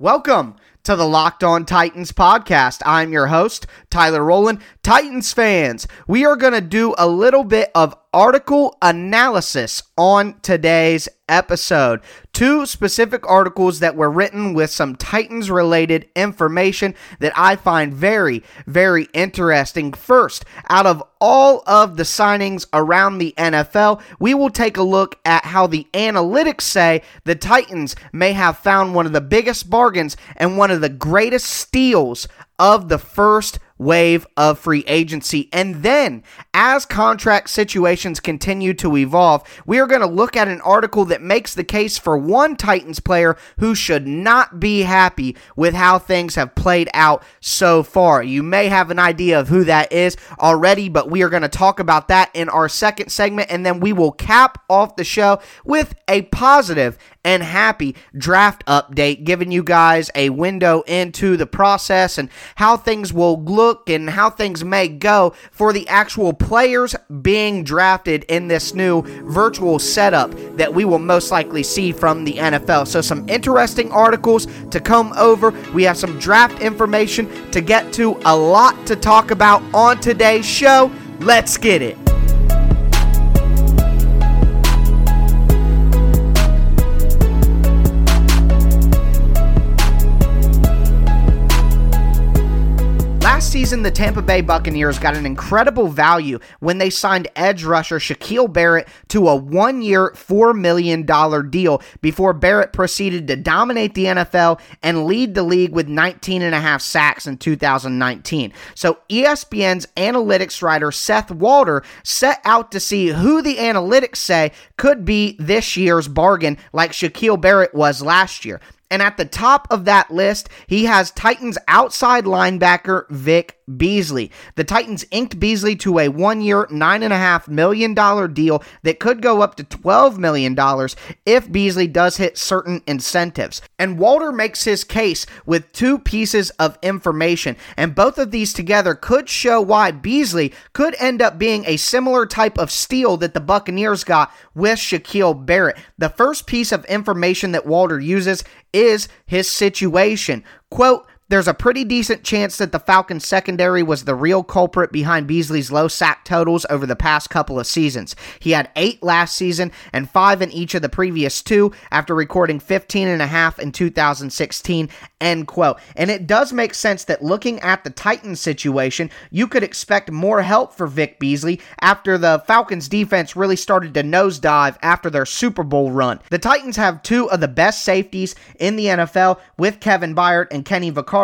Welcome to the Locked On Titans podcast. I'm your host, Tyler Rowland. Titans fans, we are going to do a little bit of article analysis on today's episode. Two specific articles that were written with some Titans related information that I find very, very interesting. First, out of all of the signings around the NFL, we will take a look at how the analytics say the Titans may have found one of the biggest bargains and one of the greatest steals of the first wave of free agency. And then, as contract situations continue to evolve, we are going to look at an article that makes the case for one Titans player who should not be happy with how things have played out so far. You may have an idea of who that is already, but we are going to talk about that in our second segment, and then we will cap off the show with a positive and happy draft update, giving you guys a window into the process and how things will look and how things may go for the actual players being drafted in this new virtual setup that we will most likely see from the NFL. So, some interesting articles to come over. We have some draft information to get to, a lot to talk about on today's show. Let's get it. Last season, the Tampa Bay Buccaneers got an incredible value when they signed edge rusher Shaquille Barrett to a one year, $4 million deal before Barrett proceeded to dominate the NFL and lead the league with 19 and a half sacks in 2019. So ESPN's analytics writer Seth Walder set out to see who the analytics say could be this year's bargain like Shaquille Barrett was last year. And at the top of that list, he has Titans outside linebacker Vic Beasley. The Titans inked Beasley to a one year, $9.5 million deal that could go up to $12 million if Beasley does hit certain incentives. And Walder makes his case with two pieces of information, and both of these together could show why Beasley could end up being a similar type of steal that the Buccaneers got with Shaquille Barrett. The first piece of information that Walder uses is his situation. Quote, there's a pretty decent chance that the Falcons secondary was the real culprit behind Beasley's low sack totals over the past couple of seasons. He had eight last season and five in each of the previous two after recording 15 and a half in 2016. End quote. And it does make sense that looking at the Titans situation, you could expect more help for Vic Beasley after the Falcons defense really started to nosedive after their Super Bowl run. The Titans have two of the best safeties in the NFL with Kevin Byard and Kenny Vaccaro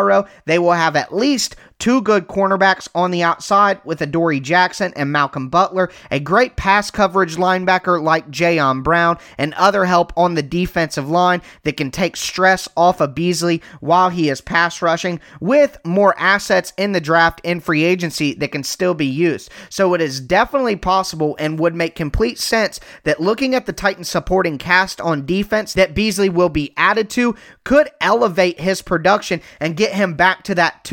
they will have at least two good cornerbacks on the outside with Adoree Jackson and Malcolm Butler, a great pass coverage linebacker like Jayon Brown, and other help on the defensive line that can take stress off of Beasley while he is pass rushing, with more assets in the draft and free agency that can still be used. So it is definitely possible and would make complete sense that looking at the Titans supporting cast on defense that Beasley will be added to could elevate his production and get him back to that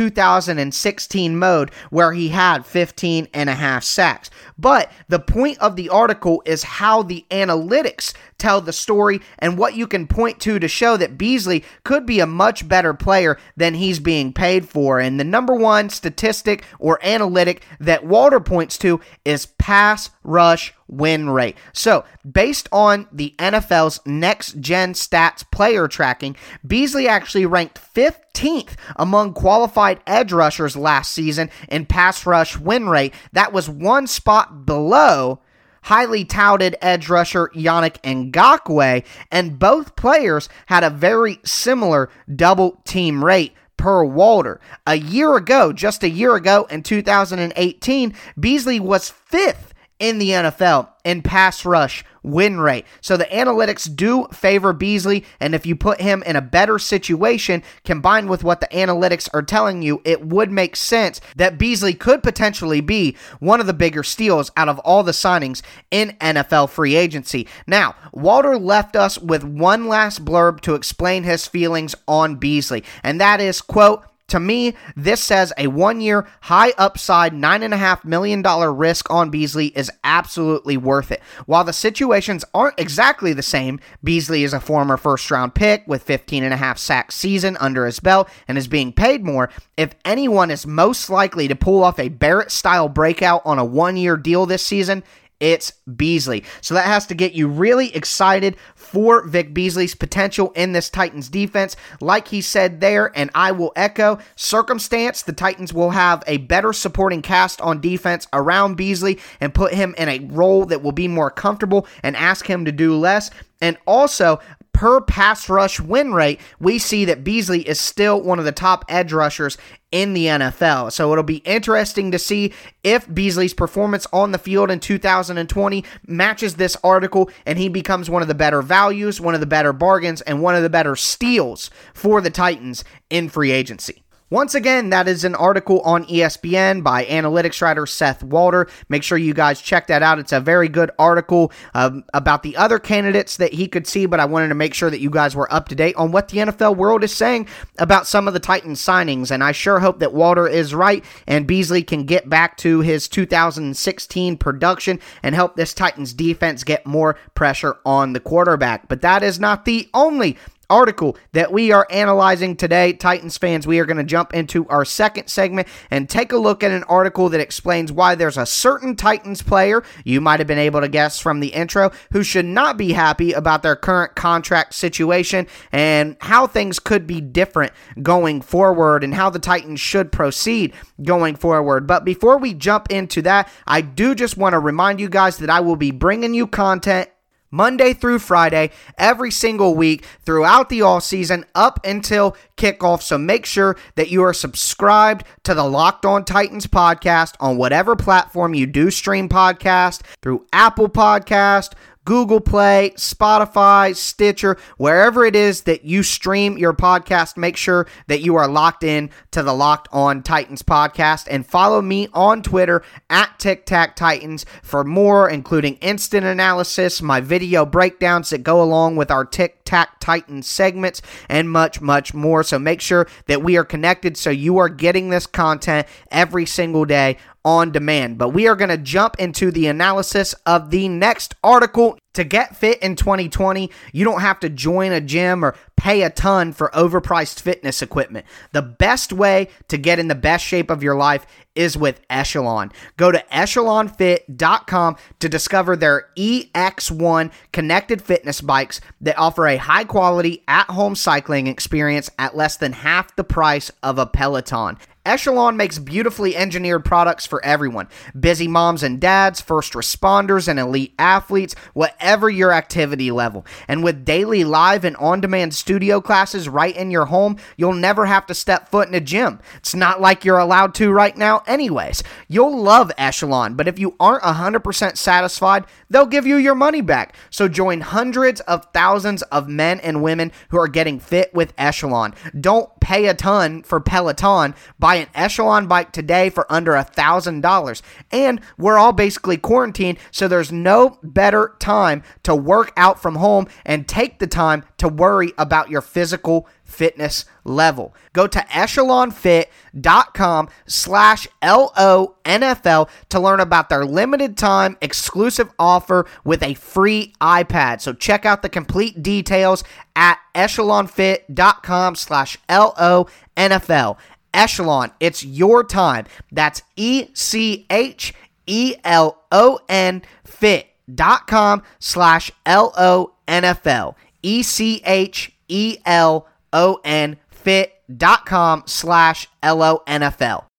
2016 mode where he had 15 and a half sacks. But the point of the article is how the analytics tell the story and what you can point to to show that Beasley could be a much better player than he's being paid for. And the number one statistic or analytic that Walder points to is pass rush win rate. So, based on the NFL's next gen stats player tracking, Beasley actually ranked 15th among qualified edge rushers last season in pass rush win rate. That was one spot below highly touted edge rusher Yannick Ngakoue, and both players had a very similar double team rate per Walder. A year ago, just a year ago in 2018, Beasley was fifth in the NFL in pass rush win rate. So the analytics do favor Beasley, and if you put him in a better situation combined with what the analytics are telling you, it would make sense that Beasley could potentially be one of the bigger steals out of all the signings in NFL free agency. Now, Walder left us with one last blurb to explain his feelings on Beasley, and that is, quote, To me, this says a one year, high upside, $9.5 million risk on Beasley is absolutely worth it. While the situations aren't exactly the same, Beasley is a former first round pick with 15 and a half sack season under his belt and is being paid more. If anyone is most likely to pull off a Barrett style breakout on a one year deal this season, it's Beasley. So that has to get you really excited for Vic Beasley's potential in this Titans defense. Like he said there, and I will echo circumstance, the Titans will have a better supporting cast on defense around Beasley and put him in a role that will be more comfortable and ask him to do less. And also, per pass rush win rate, we see that Beasley is still one of the top edge rushers in the NFL. So it'll be interesting to see if Beasley's performance on the field in 2020 matches this article and he becomes one of the better values, one of the better bargains, and one of the better steals for the Titans in free agency. Once again, that is an article on ESPN by analytics writer Seth Walder. Make sure you guys check that out. It's a very good article um, about the other candidates that he could see, but I wanted to make sure that you guys were up to date on what the NFL world is saying about some of the Titans signings. And I sure hope that Walter is right and Beasley can get back to his 2016 production and help this Titans defense get more pressure on the quarterback. But that is not the only article that we are analyzing today, Titans fans, we are going to jump into our second segment and take a look at an article that explains why there's a certain Titans player, you might have been able to guess from the intro, who should not be happy about their current contract situation and how things could be different going forward and how the Titans should proceed going forward. But before we jump into that, I do just want to remind you guys that I will be bringing you content Monday through Friday, every single week throughout the all season up until kickoff. So make sure that you are subscribed to the Locked On Titans podcast on whatever platform you do stream podcast through Apple Podcast, Google Play, Spotify, Stitcher, wherever it is that you stream your podcast, make sure that you are locked in to the Locked On Titans podcast and follow me on Twitter at Tic Tac Titans for more, including instant analysis, my video breakdowns that go along with our Tic Tac Titans segments, and much, much more. So make sure that we are connected so you are getting this content every single day on demand. But we are going to jump into the analysis of the next article. To get fit in 2020, you don't have to join a gym or pay a ton for overpriced fitness equipment. The best way to get in the best shape of your life is with Echelon. Go to echelonfit.com to discover their EX1 connected fitness bikes that offer a high quality at home cycling experience at less than half the price of a Peloton. Echelon makes beautifully engineered products for everyone busy moms and dads, first responders, and elite athletes, whatever your activity level. And with daily live and on demand studio classes right in your home, you'll never have to step foot in a gym. It's not like you're allowed to right now, anyways. You'll love Echelon, but if you aren't 100% satisfied, they'll give you your money back. So join hundreds of thousands of men and women who are getting fit with Echelon. Don't pay a ton for Peloton. Buy an Echelon bike today for under a $1,000. And we're all basically quarantined, so there's no better time to work out from home and take the time to worry about your physical fitness level. Go to echelonfit.com slash L-O-N-F-L to learn about their limited time exclusive offer with a free iPad. So check out the complete details at echelonfit.com slash L-O-N-F-L. Echelon, it's your time. That's E-C-H-E-L-O-N fit.com slash L-O-N-F-L. E-C-H-E-L-O-N fit.com slash L-O-N-F-L.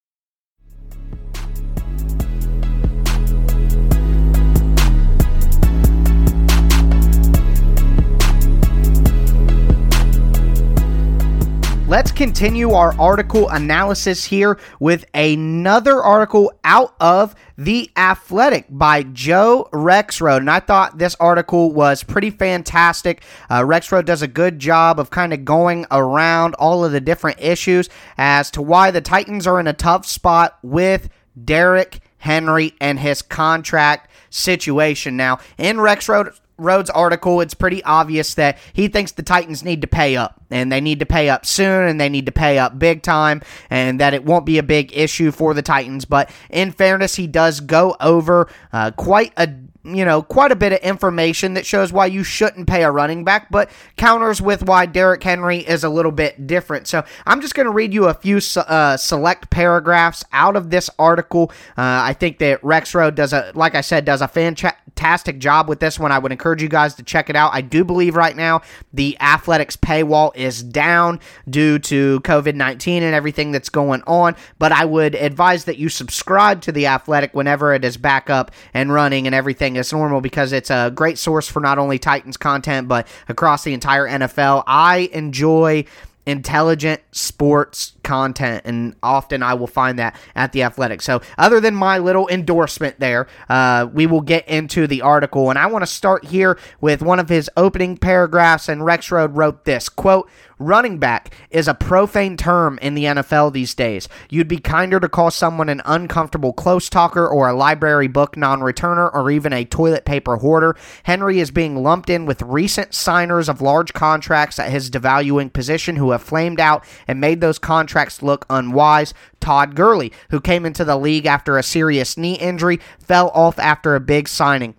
Let's continue our article analysis here with another article out of The Athletic by Joe Rexrode. And I thought this article was pretty fantastic. Uh, Rexrode does a good job of kind of going around all of the different issues as to why the Titans are in a tough spot with Derrick Henry and his contract situation. Now, in Rexrode Rhodes' article, it's pretty obvious that he thinks the Titans need to pay up, and they need to pay up soon, and they need to pay up big time, and that it won't be a big issue for the Titans. But in fairness, he does go over uh, quite a you know, quite a bit of information that shows why you shouldn't pay a running back, but counters with why Derrick Henry is a little bit different. So I'm just going to read you a few uh, select paragraphs out of this article. Uh, I think that Rexrode does a, like I said, does a fantastic job with this one. I would encourage you guys to check it out. I do believe right now the athletics paywall is down due to COVID 19 and everything that's going on, but I would advise that you subscribe to the athletic whenever it is back up and running and everything as normal because it's a great source for not only Titans content but across the entire NFL. I enjoy intelligent sports content and often i will find that at the athletic so other than my little endorsement there uh, we will get into the article and i want to start here with one of his opening paragraphs and rexrode wrote this quote Running back is a profane term in the NFL these days. You'd be kinder to call someone an uncomfortable close talker or a library book non returner or even a toilet paper hoarder. Henry is being lumped in with recent signers of large contracts at his devaluing position who have flamed out and made those contracts look unwise. Todd Gurley, who came into the league after a serious knee injury, fell off after a big signing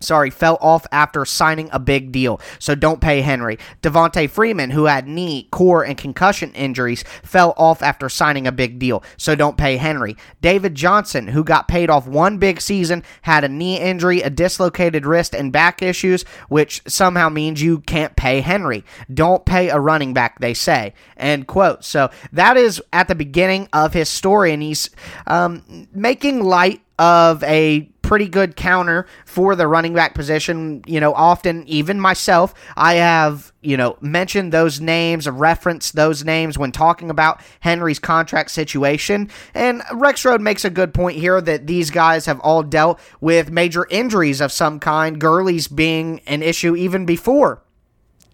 sorry, fell off after signing a big deal. So don't pay Henry. Devonta Freeman, who had knee, core, and concussion injuries, fell off after signing a big deal. So don't pay Henry. David Johnson, who got paid off one big season, had a knee injury, a dislocated wrist, and back issues, which somehow means you can't pay Henry. Don't pay a running back, they say. End quote. So that is at the beginning of his story, and he's um, making light of a pretty good counter for the running back position. You know, often, even myself, I have, you know, mentioned those names, referenced those names when talking about Henry's contract situation. And Rexrode makes a good point here that these guys have all dealt with major injuries of some kind, Gurley's being an issue even before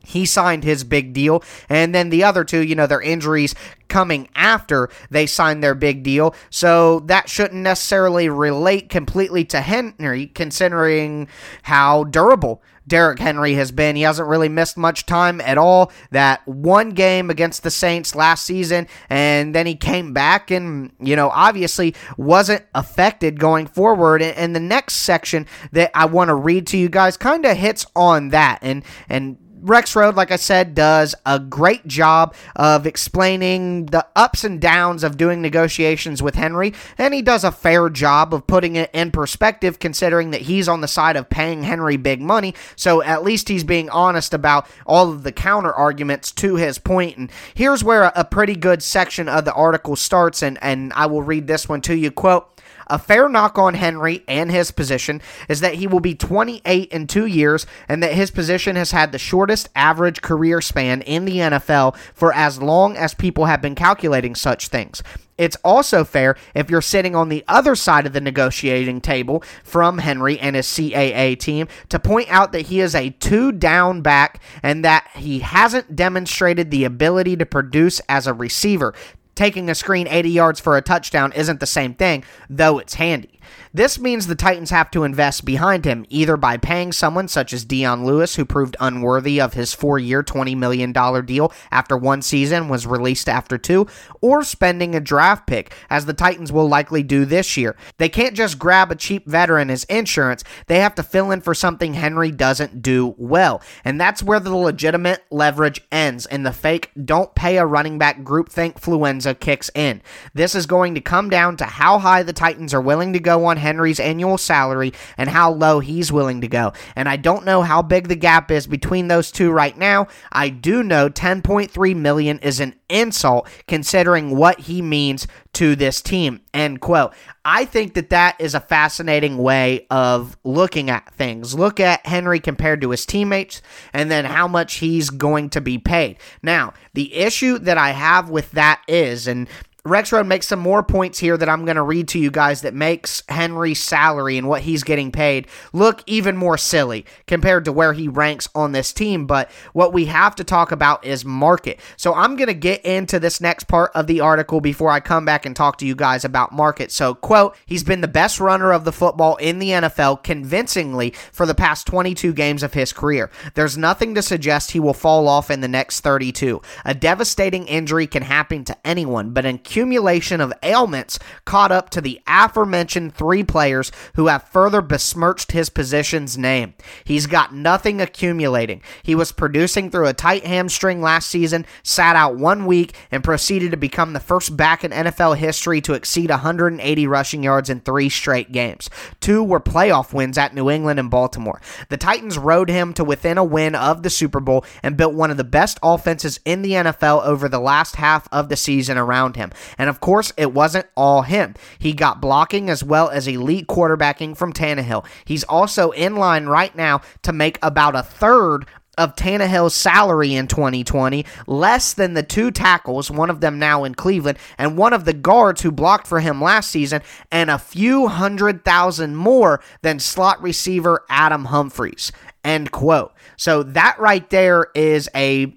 he signed his big deal. And then the other two, you know, their injuries coming after they signed their big deal. So that shouldn't necessarily relate completely to Henry, considering how durable Derrick Henry has been. He hasn't really missed much time at all. That one game against the Saints last season, and then he came back and, you know, obviously wasn't affected going forward. And the next section that I want to read to you guys kind of hits on that. And, and, Rexrode, like I said, does a great job of explaining the ups and downs of doing negotiations with Henry, and he does a fair job of putting it in perspective considering that he's on the side of paying Henry big money, so at least he's being honest about all of the counter arguments to his point. And here's where a pretty good section of the article starts, and, and I will read this one to you. Quote, a fair knock on Henry and his position is that he will be 28 in two years and that his position has had the shortest average career span in the NFL for as long as people have been calculating such things. It's also fair if you're sitting on the other side of the negotiating table from Henry and his CAA team to point out that he is a two down back and that he hasn't demonstrated the ability to produce as a receiver taking a screen 80 yards for a touchdown isn't the same thing, though it's handy. This means the Titans have to invest behind him, either by paying someone such as Dion Lewis, who proved unworthy of his four year, $20 million deal after one season, was released after two, or spending a draft pick, as the Titans will likely do this year. They can't just grab a cheap veteran as insurance, they have to fill in for something Henry doesn't do well. And that's where the legitimate leverage ends, and the fake don't pay a running back groupthink fluenza kicks in. This is going to come down to how high the Titans are willing to go on Henry's annual salary and how low he's willing to go. And I don't know how big the gap is between those two right now. I do know 10.3 million is an insult considering what he means to this team. End quote. I think that that is a fascinating way of looking at things. Look at Henry compared to his teammates and then how much he's going to be paid. Now, the issue that I have with that is, and Rexrode makes some more points here that I'm going to read to you guys that makes Henry's salary and what he's getting paid look even more silly compared to where he ranks on this team. But what we have to talk about is market. So I'm going to get into this next part of the article before I come back and talk to you guys about market. So, quote, he's been the best runner of the football in the NFL convincingly for the past 22 games of his career. There's nothing to suggest he will fall off in the next 32. A devastating injury can happen to anyone, but in accumulation of ailments caught up to the aforementioned three players who have further besmirched his position's name. He's got nothing accumulating. He was producing through a tight hamstring last season, sat out one week, and proceeded to become the first back in NFL history to exceed 180 rushing yards in three straight games. Two were playoff wins at New England and Baltimore. The Titans rode him to within a win of the Super Bowl and built one of the best offenses in the NFL over the last half of the season around him. And of course, it wasn't all him. He got blocking as well as elite quarterbacking from Tannehill. He's also in line right now to make about a third of Tannehill's salary in 2020, less than the two tackles, one of them now in Cleveland, and one of the guards who blocked for him last season, and a few hundred thousand more than slot receiver Adam Humphries. End quote. So that right there is a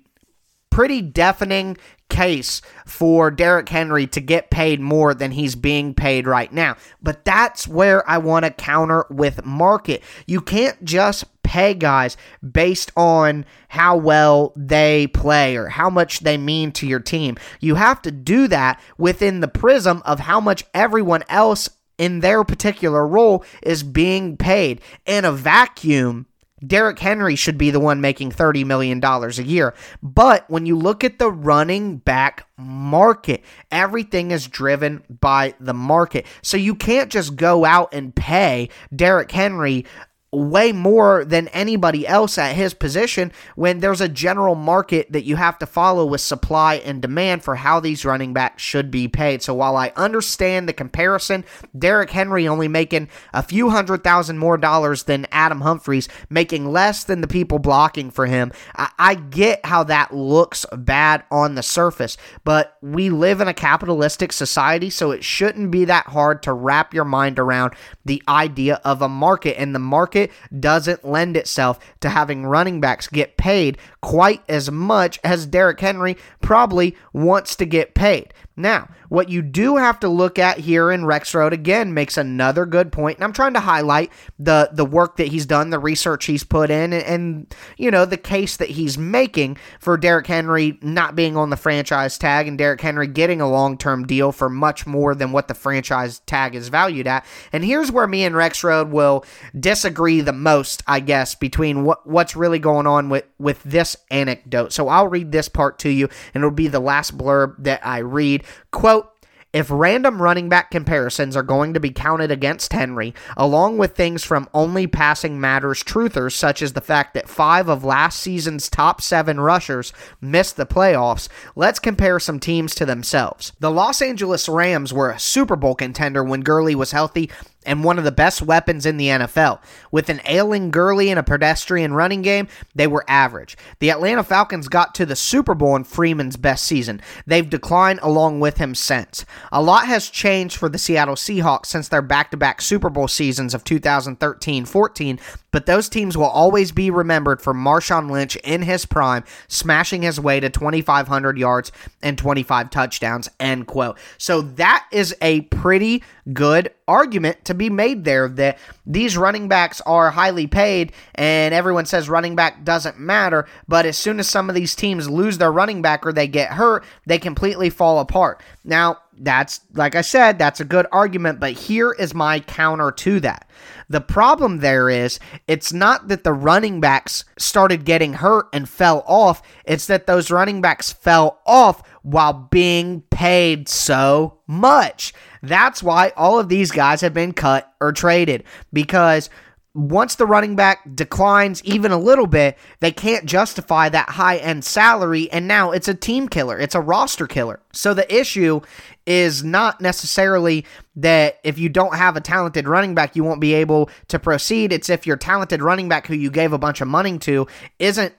pretty deafening case for Derrick Henry to get paid more than he's being paid right now. But that's where I want to counter with market. You can't just pay guys based on how well they play or how much they mean to your team. You have to do that within the prism of how much everyone else in their particular role is being paid. In a vacuum, Derrick Henry should be the one making $30 million a year. But when you look at the running back market, everything is driven by the market. So you can't just go out and pay Derrick Henry way more than anybody else at his position when there's a general market that you have to follow with supply and demand for how these running backs should be paid. So while I understand the comparison, Derrick Henry only making a few hundred thousand more dollars than Adam Humphries, making less than the people blocking for him, I, I get how that looks bad on the surface, but we live in a capitalistic society, so it shouldn't be that hard to wrap your mind around the idea of a market and the market market doesn't lend itself to having running backs get paid quite as much as Derrick Henry probably wants to get paid. Now, what you do have to look at here in Rexrode again makes another good point, and I'm trying to highlight the the work that he's done, the research he's put in, and, and you know the case that he's making for Derrick Henry not being on the franchise tag and Derrick Henry getting a long term deal for much more than what the franchise tag is valued at. And here's where me and Rexrode will disagree the most, I guess, between what what's really going on with with this anecdote. So I'll read this part to you, and it'll be the last blurb that I read. Quote, if random running back comparisons are going to be counted against Henry, along with things from only passing matters truthers, such as the fact that five of last season's top seven rushers missed the playoffs, let's compare some teams to themselves. The Los Angeles Rams were a Super Bowl contender when Gurley was healthy and one of the best weapons in the NFL. With an ailing Gurley and a pedestrian running game, they were average. The Atlanta Falcons got to the Super Bowl in Freeman's best season. They've declined along with him since. A lot has changed for the Seattle Seahawks since their back to back Super Bowl seasons of 2013 14, but those teams will always be remembered for Marshawn Lynch in his prime, smashing his way to 2,500 yards and 25 touchdowns. End quote. So that is a pretty good argument to be made there that these running backs are highly paid and everyone says running back doesn't matter, but as soon as some of these teams lose their running back or they get hurt, they completely fall apart. Now, that's like I said, that's a good argument, but here is my counter to that. The problem there is it's not that the running backs started getting hurt and fell off, it's that those running backs fell off while being paid so much. That's why all of these guys have been cut or traded because once the running back declines even a little bit, they can't justify that high end salary. And now it's a team killer, it's a roster killer. So the issue is not necessarily that if you don't have a talented running back, you won't be able to proceed. It's if your talented running back who you gave a bunch of money to isn't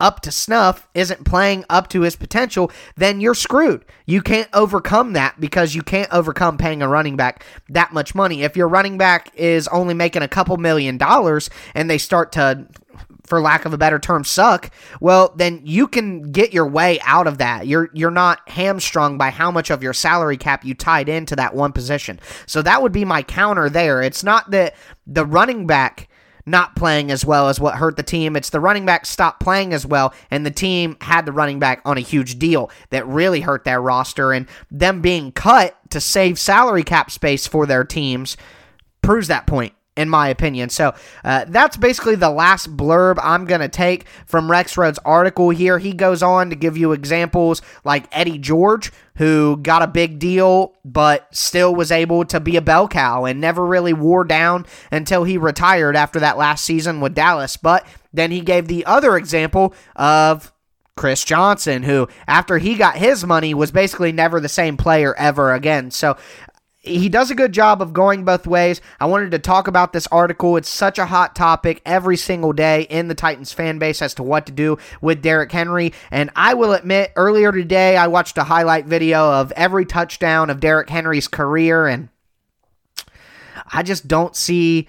up to snuff, isn't playing up to his potential, then you're screwed. You can't overcome that because you can't overcome paying a running back that much money. If your running back is only making a couple million dollars and they start to for lack of a better term, suck, well, then you can get your way out of that. You're you're not hamstrung by how much of your salary cap you tied into that one position. So that would be my counter there. It's not that the running back not playing as well as what hurt the team. It's the running back stopped playing as well, and the team had the running back on a huge deal that really hurt their roster. And them being cut to save salary cap space for their teams proves that point in my opinion. So uh, that's basically the last blurb I'm going to take from Rexrode's article here. He goes on to give you examples like Eddie George, who got a big deal but still was able to be a bell cow and never really wore down until he retired after that last season with Dallas. But then he gave the other example of Chris Johnson, who, after he got his money, was basically never the same player ever again. So he does a good job of going both ways. I wanted to talk about this article. It's such a hot topic every single day in the Titans fan base as to what to do with Derrick Henry. And I will admit, earlier today, I watched a highlight video of every touchdown of Derrick Henry's career, and I just don't see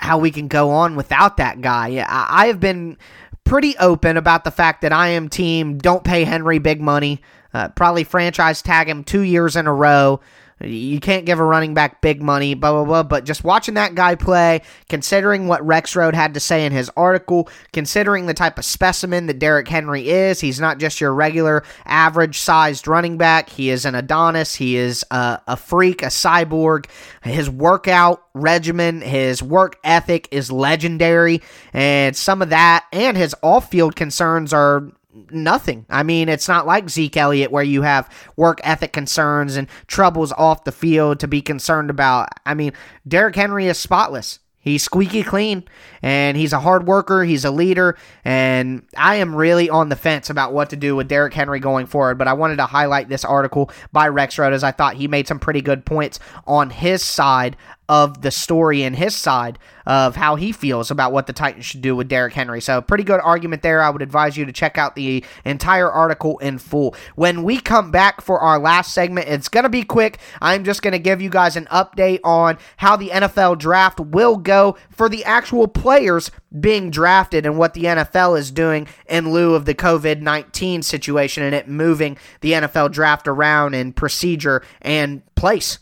how we can go on without that guy. I have been pretty open about the fact that I am team don't pay Henry big money. Uh, probably franchise tag him two years in a row. You can't give a running back big money, blah, blah, blah. But just watching that guy play, considering what Rexrode had to say in his article, considering the type of specimen that Derrick Henry is, he's not just your regular average sized running back. He is an Adonis. He is a, a freak, a cyborg. His workout regimen, his work ethic is legendary. And some of that and his off field concerns are nothing. I mean, it's not like Zeke Elliott where you have work ethic concerns and troubles off the field to be concerned about. I mean, Derrick Henry is spotless. He's squeaky clean and he's a hard worker. He's a leader. And I am really on the fence about what to do with Derrick Henry going forward. But I wanted to highlight this article by Rexrode as I thought he made some pretty good points on his side of the story and his side of how he feels about what the Titans should do with Derrick Henry. So, pretty good argument there. I would advise you to check out the entire article in full. When we come back for our last segment, it's going to be quick. I'm just going to give you guys an update on how the NFL draft will go for the actual players being drafted and what the NFL is doing in lieu of the COVID 19 situation and it moving the NFL draft around in procedure and place.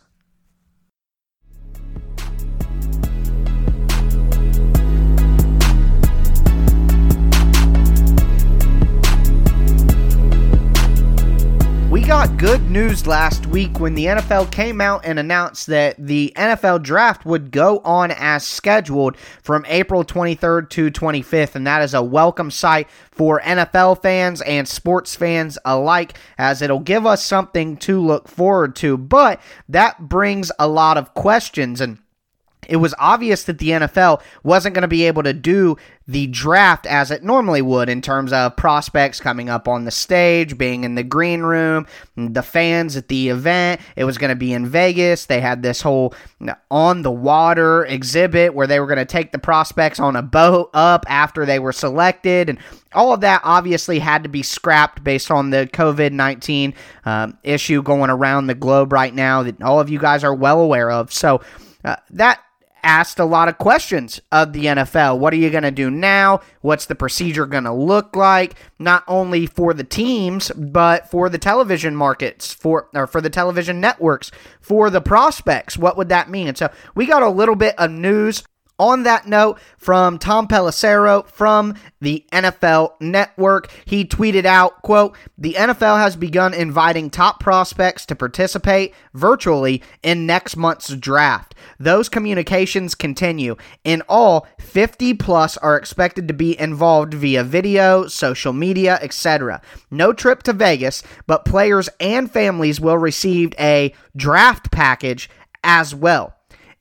We got good news last week when the NFL came out and announced that the NFL draft would go on as scheduled from April 23rd to 25th, and that is a welcome sight for NFL fans and sports fans alike, as it'll give us something to look forward to. But that brings a lot of questions and it was obvious that the NFL wasn't going to be able to do the draft as it normally would in terms of prospects coming up on the stage, being in the green room, the fans at the event. It was going to be in Vegas. They had this whole on the water exhibit where they were going to take the prospects on a boat up after they were selected. And all of that obviously had to be scrapped based on the COVID 19 um, issue going around the globe right now that all of you guys are well aware of. So uh, that asked a lot of questions of the NFL. What are you going to do now? What's the procedure going to look like? Not only for the teams, but for the television markets, for or for the television networks, for the prospects. What would that mean? so we got a little bit of news on that note, from Tom Pelissero from the NFL Network, he tweeted out, quote, "The NFL has begun inviting top prospects to participate virtually in next month's draft. Those communications continue. In all, 50 plus are expected to be involved via video, social media, etc. No trip to Vegas, but players and families will receive a draft package as well."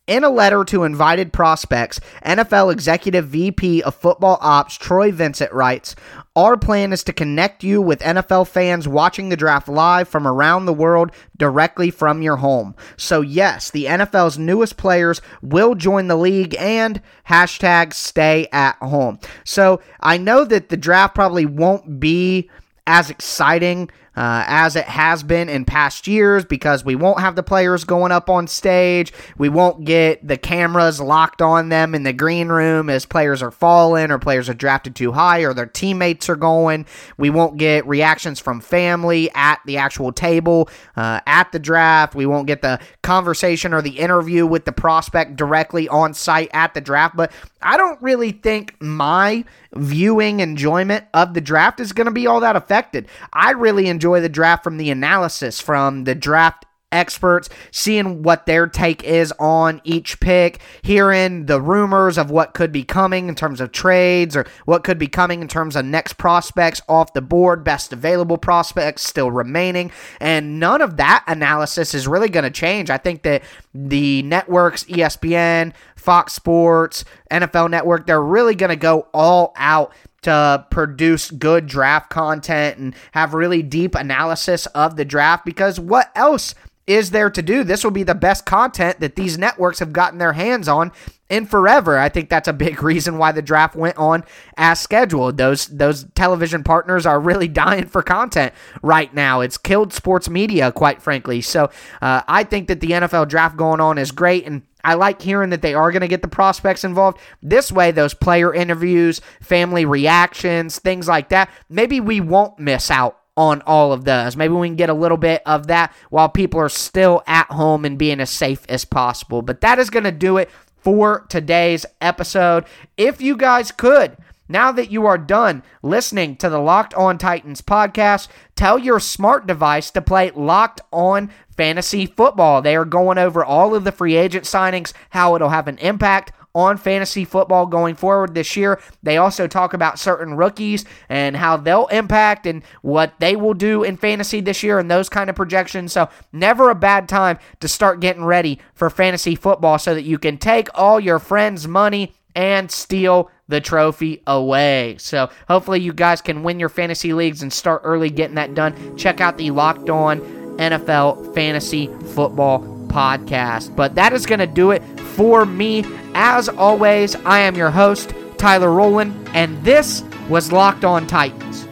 In a letter to invited prospects, NFL Executive VP of Football Ops Troy Vincent writes Our plan is to connect you with NFL fans watching the draft live from around the world directly from your home. So, yes, the NFL's newest players will join the league and hashtag stay at home. So, I know that the draft probably won't be as exciting uh, as it has been in past years because we won't have the players going up on stage. We won't get the cameras locked on them in the green room as players are falling or players are drafted too high or their teammates are going. We won't get reactions from family at the actual table uh, at the draft. We won't get the conversation or the interview with the prospect directly on site at the draft. But I don't really think my viewing enjoyment of the draft is going to be all that affected. I really enjoy the draft from the analysis, from the draft experts, seeing what their take is on each pick, hearing the rumors of what could be coming in terms of trades or what could be coming in terms of next prospects off the board, best available prospects still remaining. And none of that analysis is really going to change. I think that the networks, ESPN, Fox Sports, NFL Network, they're really going to go all out to produce good draft content and have really deep analysis of the draft because what else is there to do? This will be the best content that these networks have gotten their hands on in forever. I think that's a big reason why the draft went on as scheduled. Those those television partners are really dying for content right now. It's killed sports media, quite frankly. So uh, I think that the NFL draft going on is great, and I like hearing that they are going to get the prospects involved. This way, those player interviews, family reactions, things like that, maybe we won't miss out on all of those. Maybe we can get a little bit of that while people are still at home and being as safe as possible. But that is going to do it for today's episode. If you guys could, now that you are done listening to the Locked On Titans podcast, tell your smart device to play Locked On Fantasy Football. They are going over all of the free agent signings, how it'll have an impact on fantasy football going forward this year. They also talk about certain rookies and how they'll impact and what they will do in fantasy this year and those kind of projections. So, never a bad time to start getting ready for fantasy football so that you can take all your friends' money and steal the trophy away. So, hopefully, you guys can win your fantasy leagues and start early getting that done. Check out the Locked On NFL Fantasy Football podcast. But that is going to do it for me. As always, I am your host, Tyler Rowland, and this was Locked On Titans.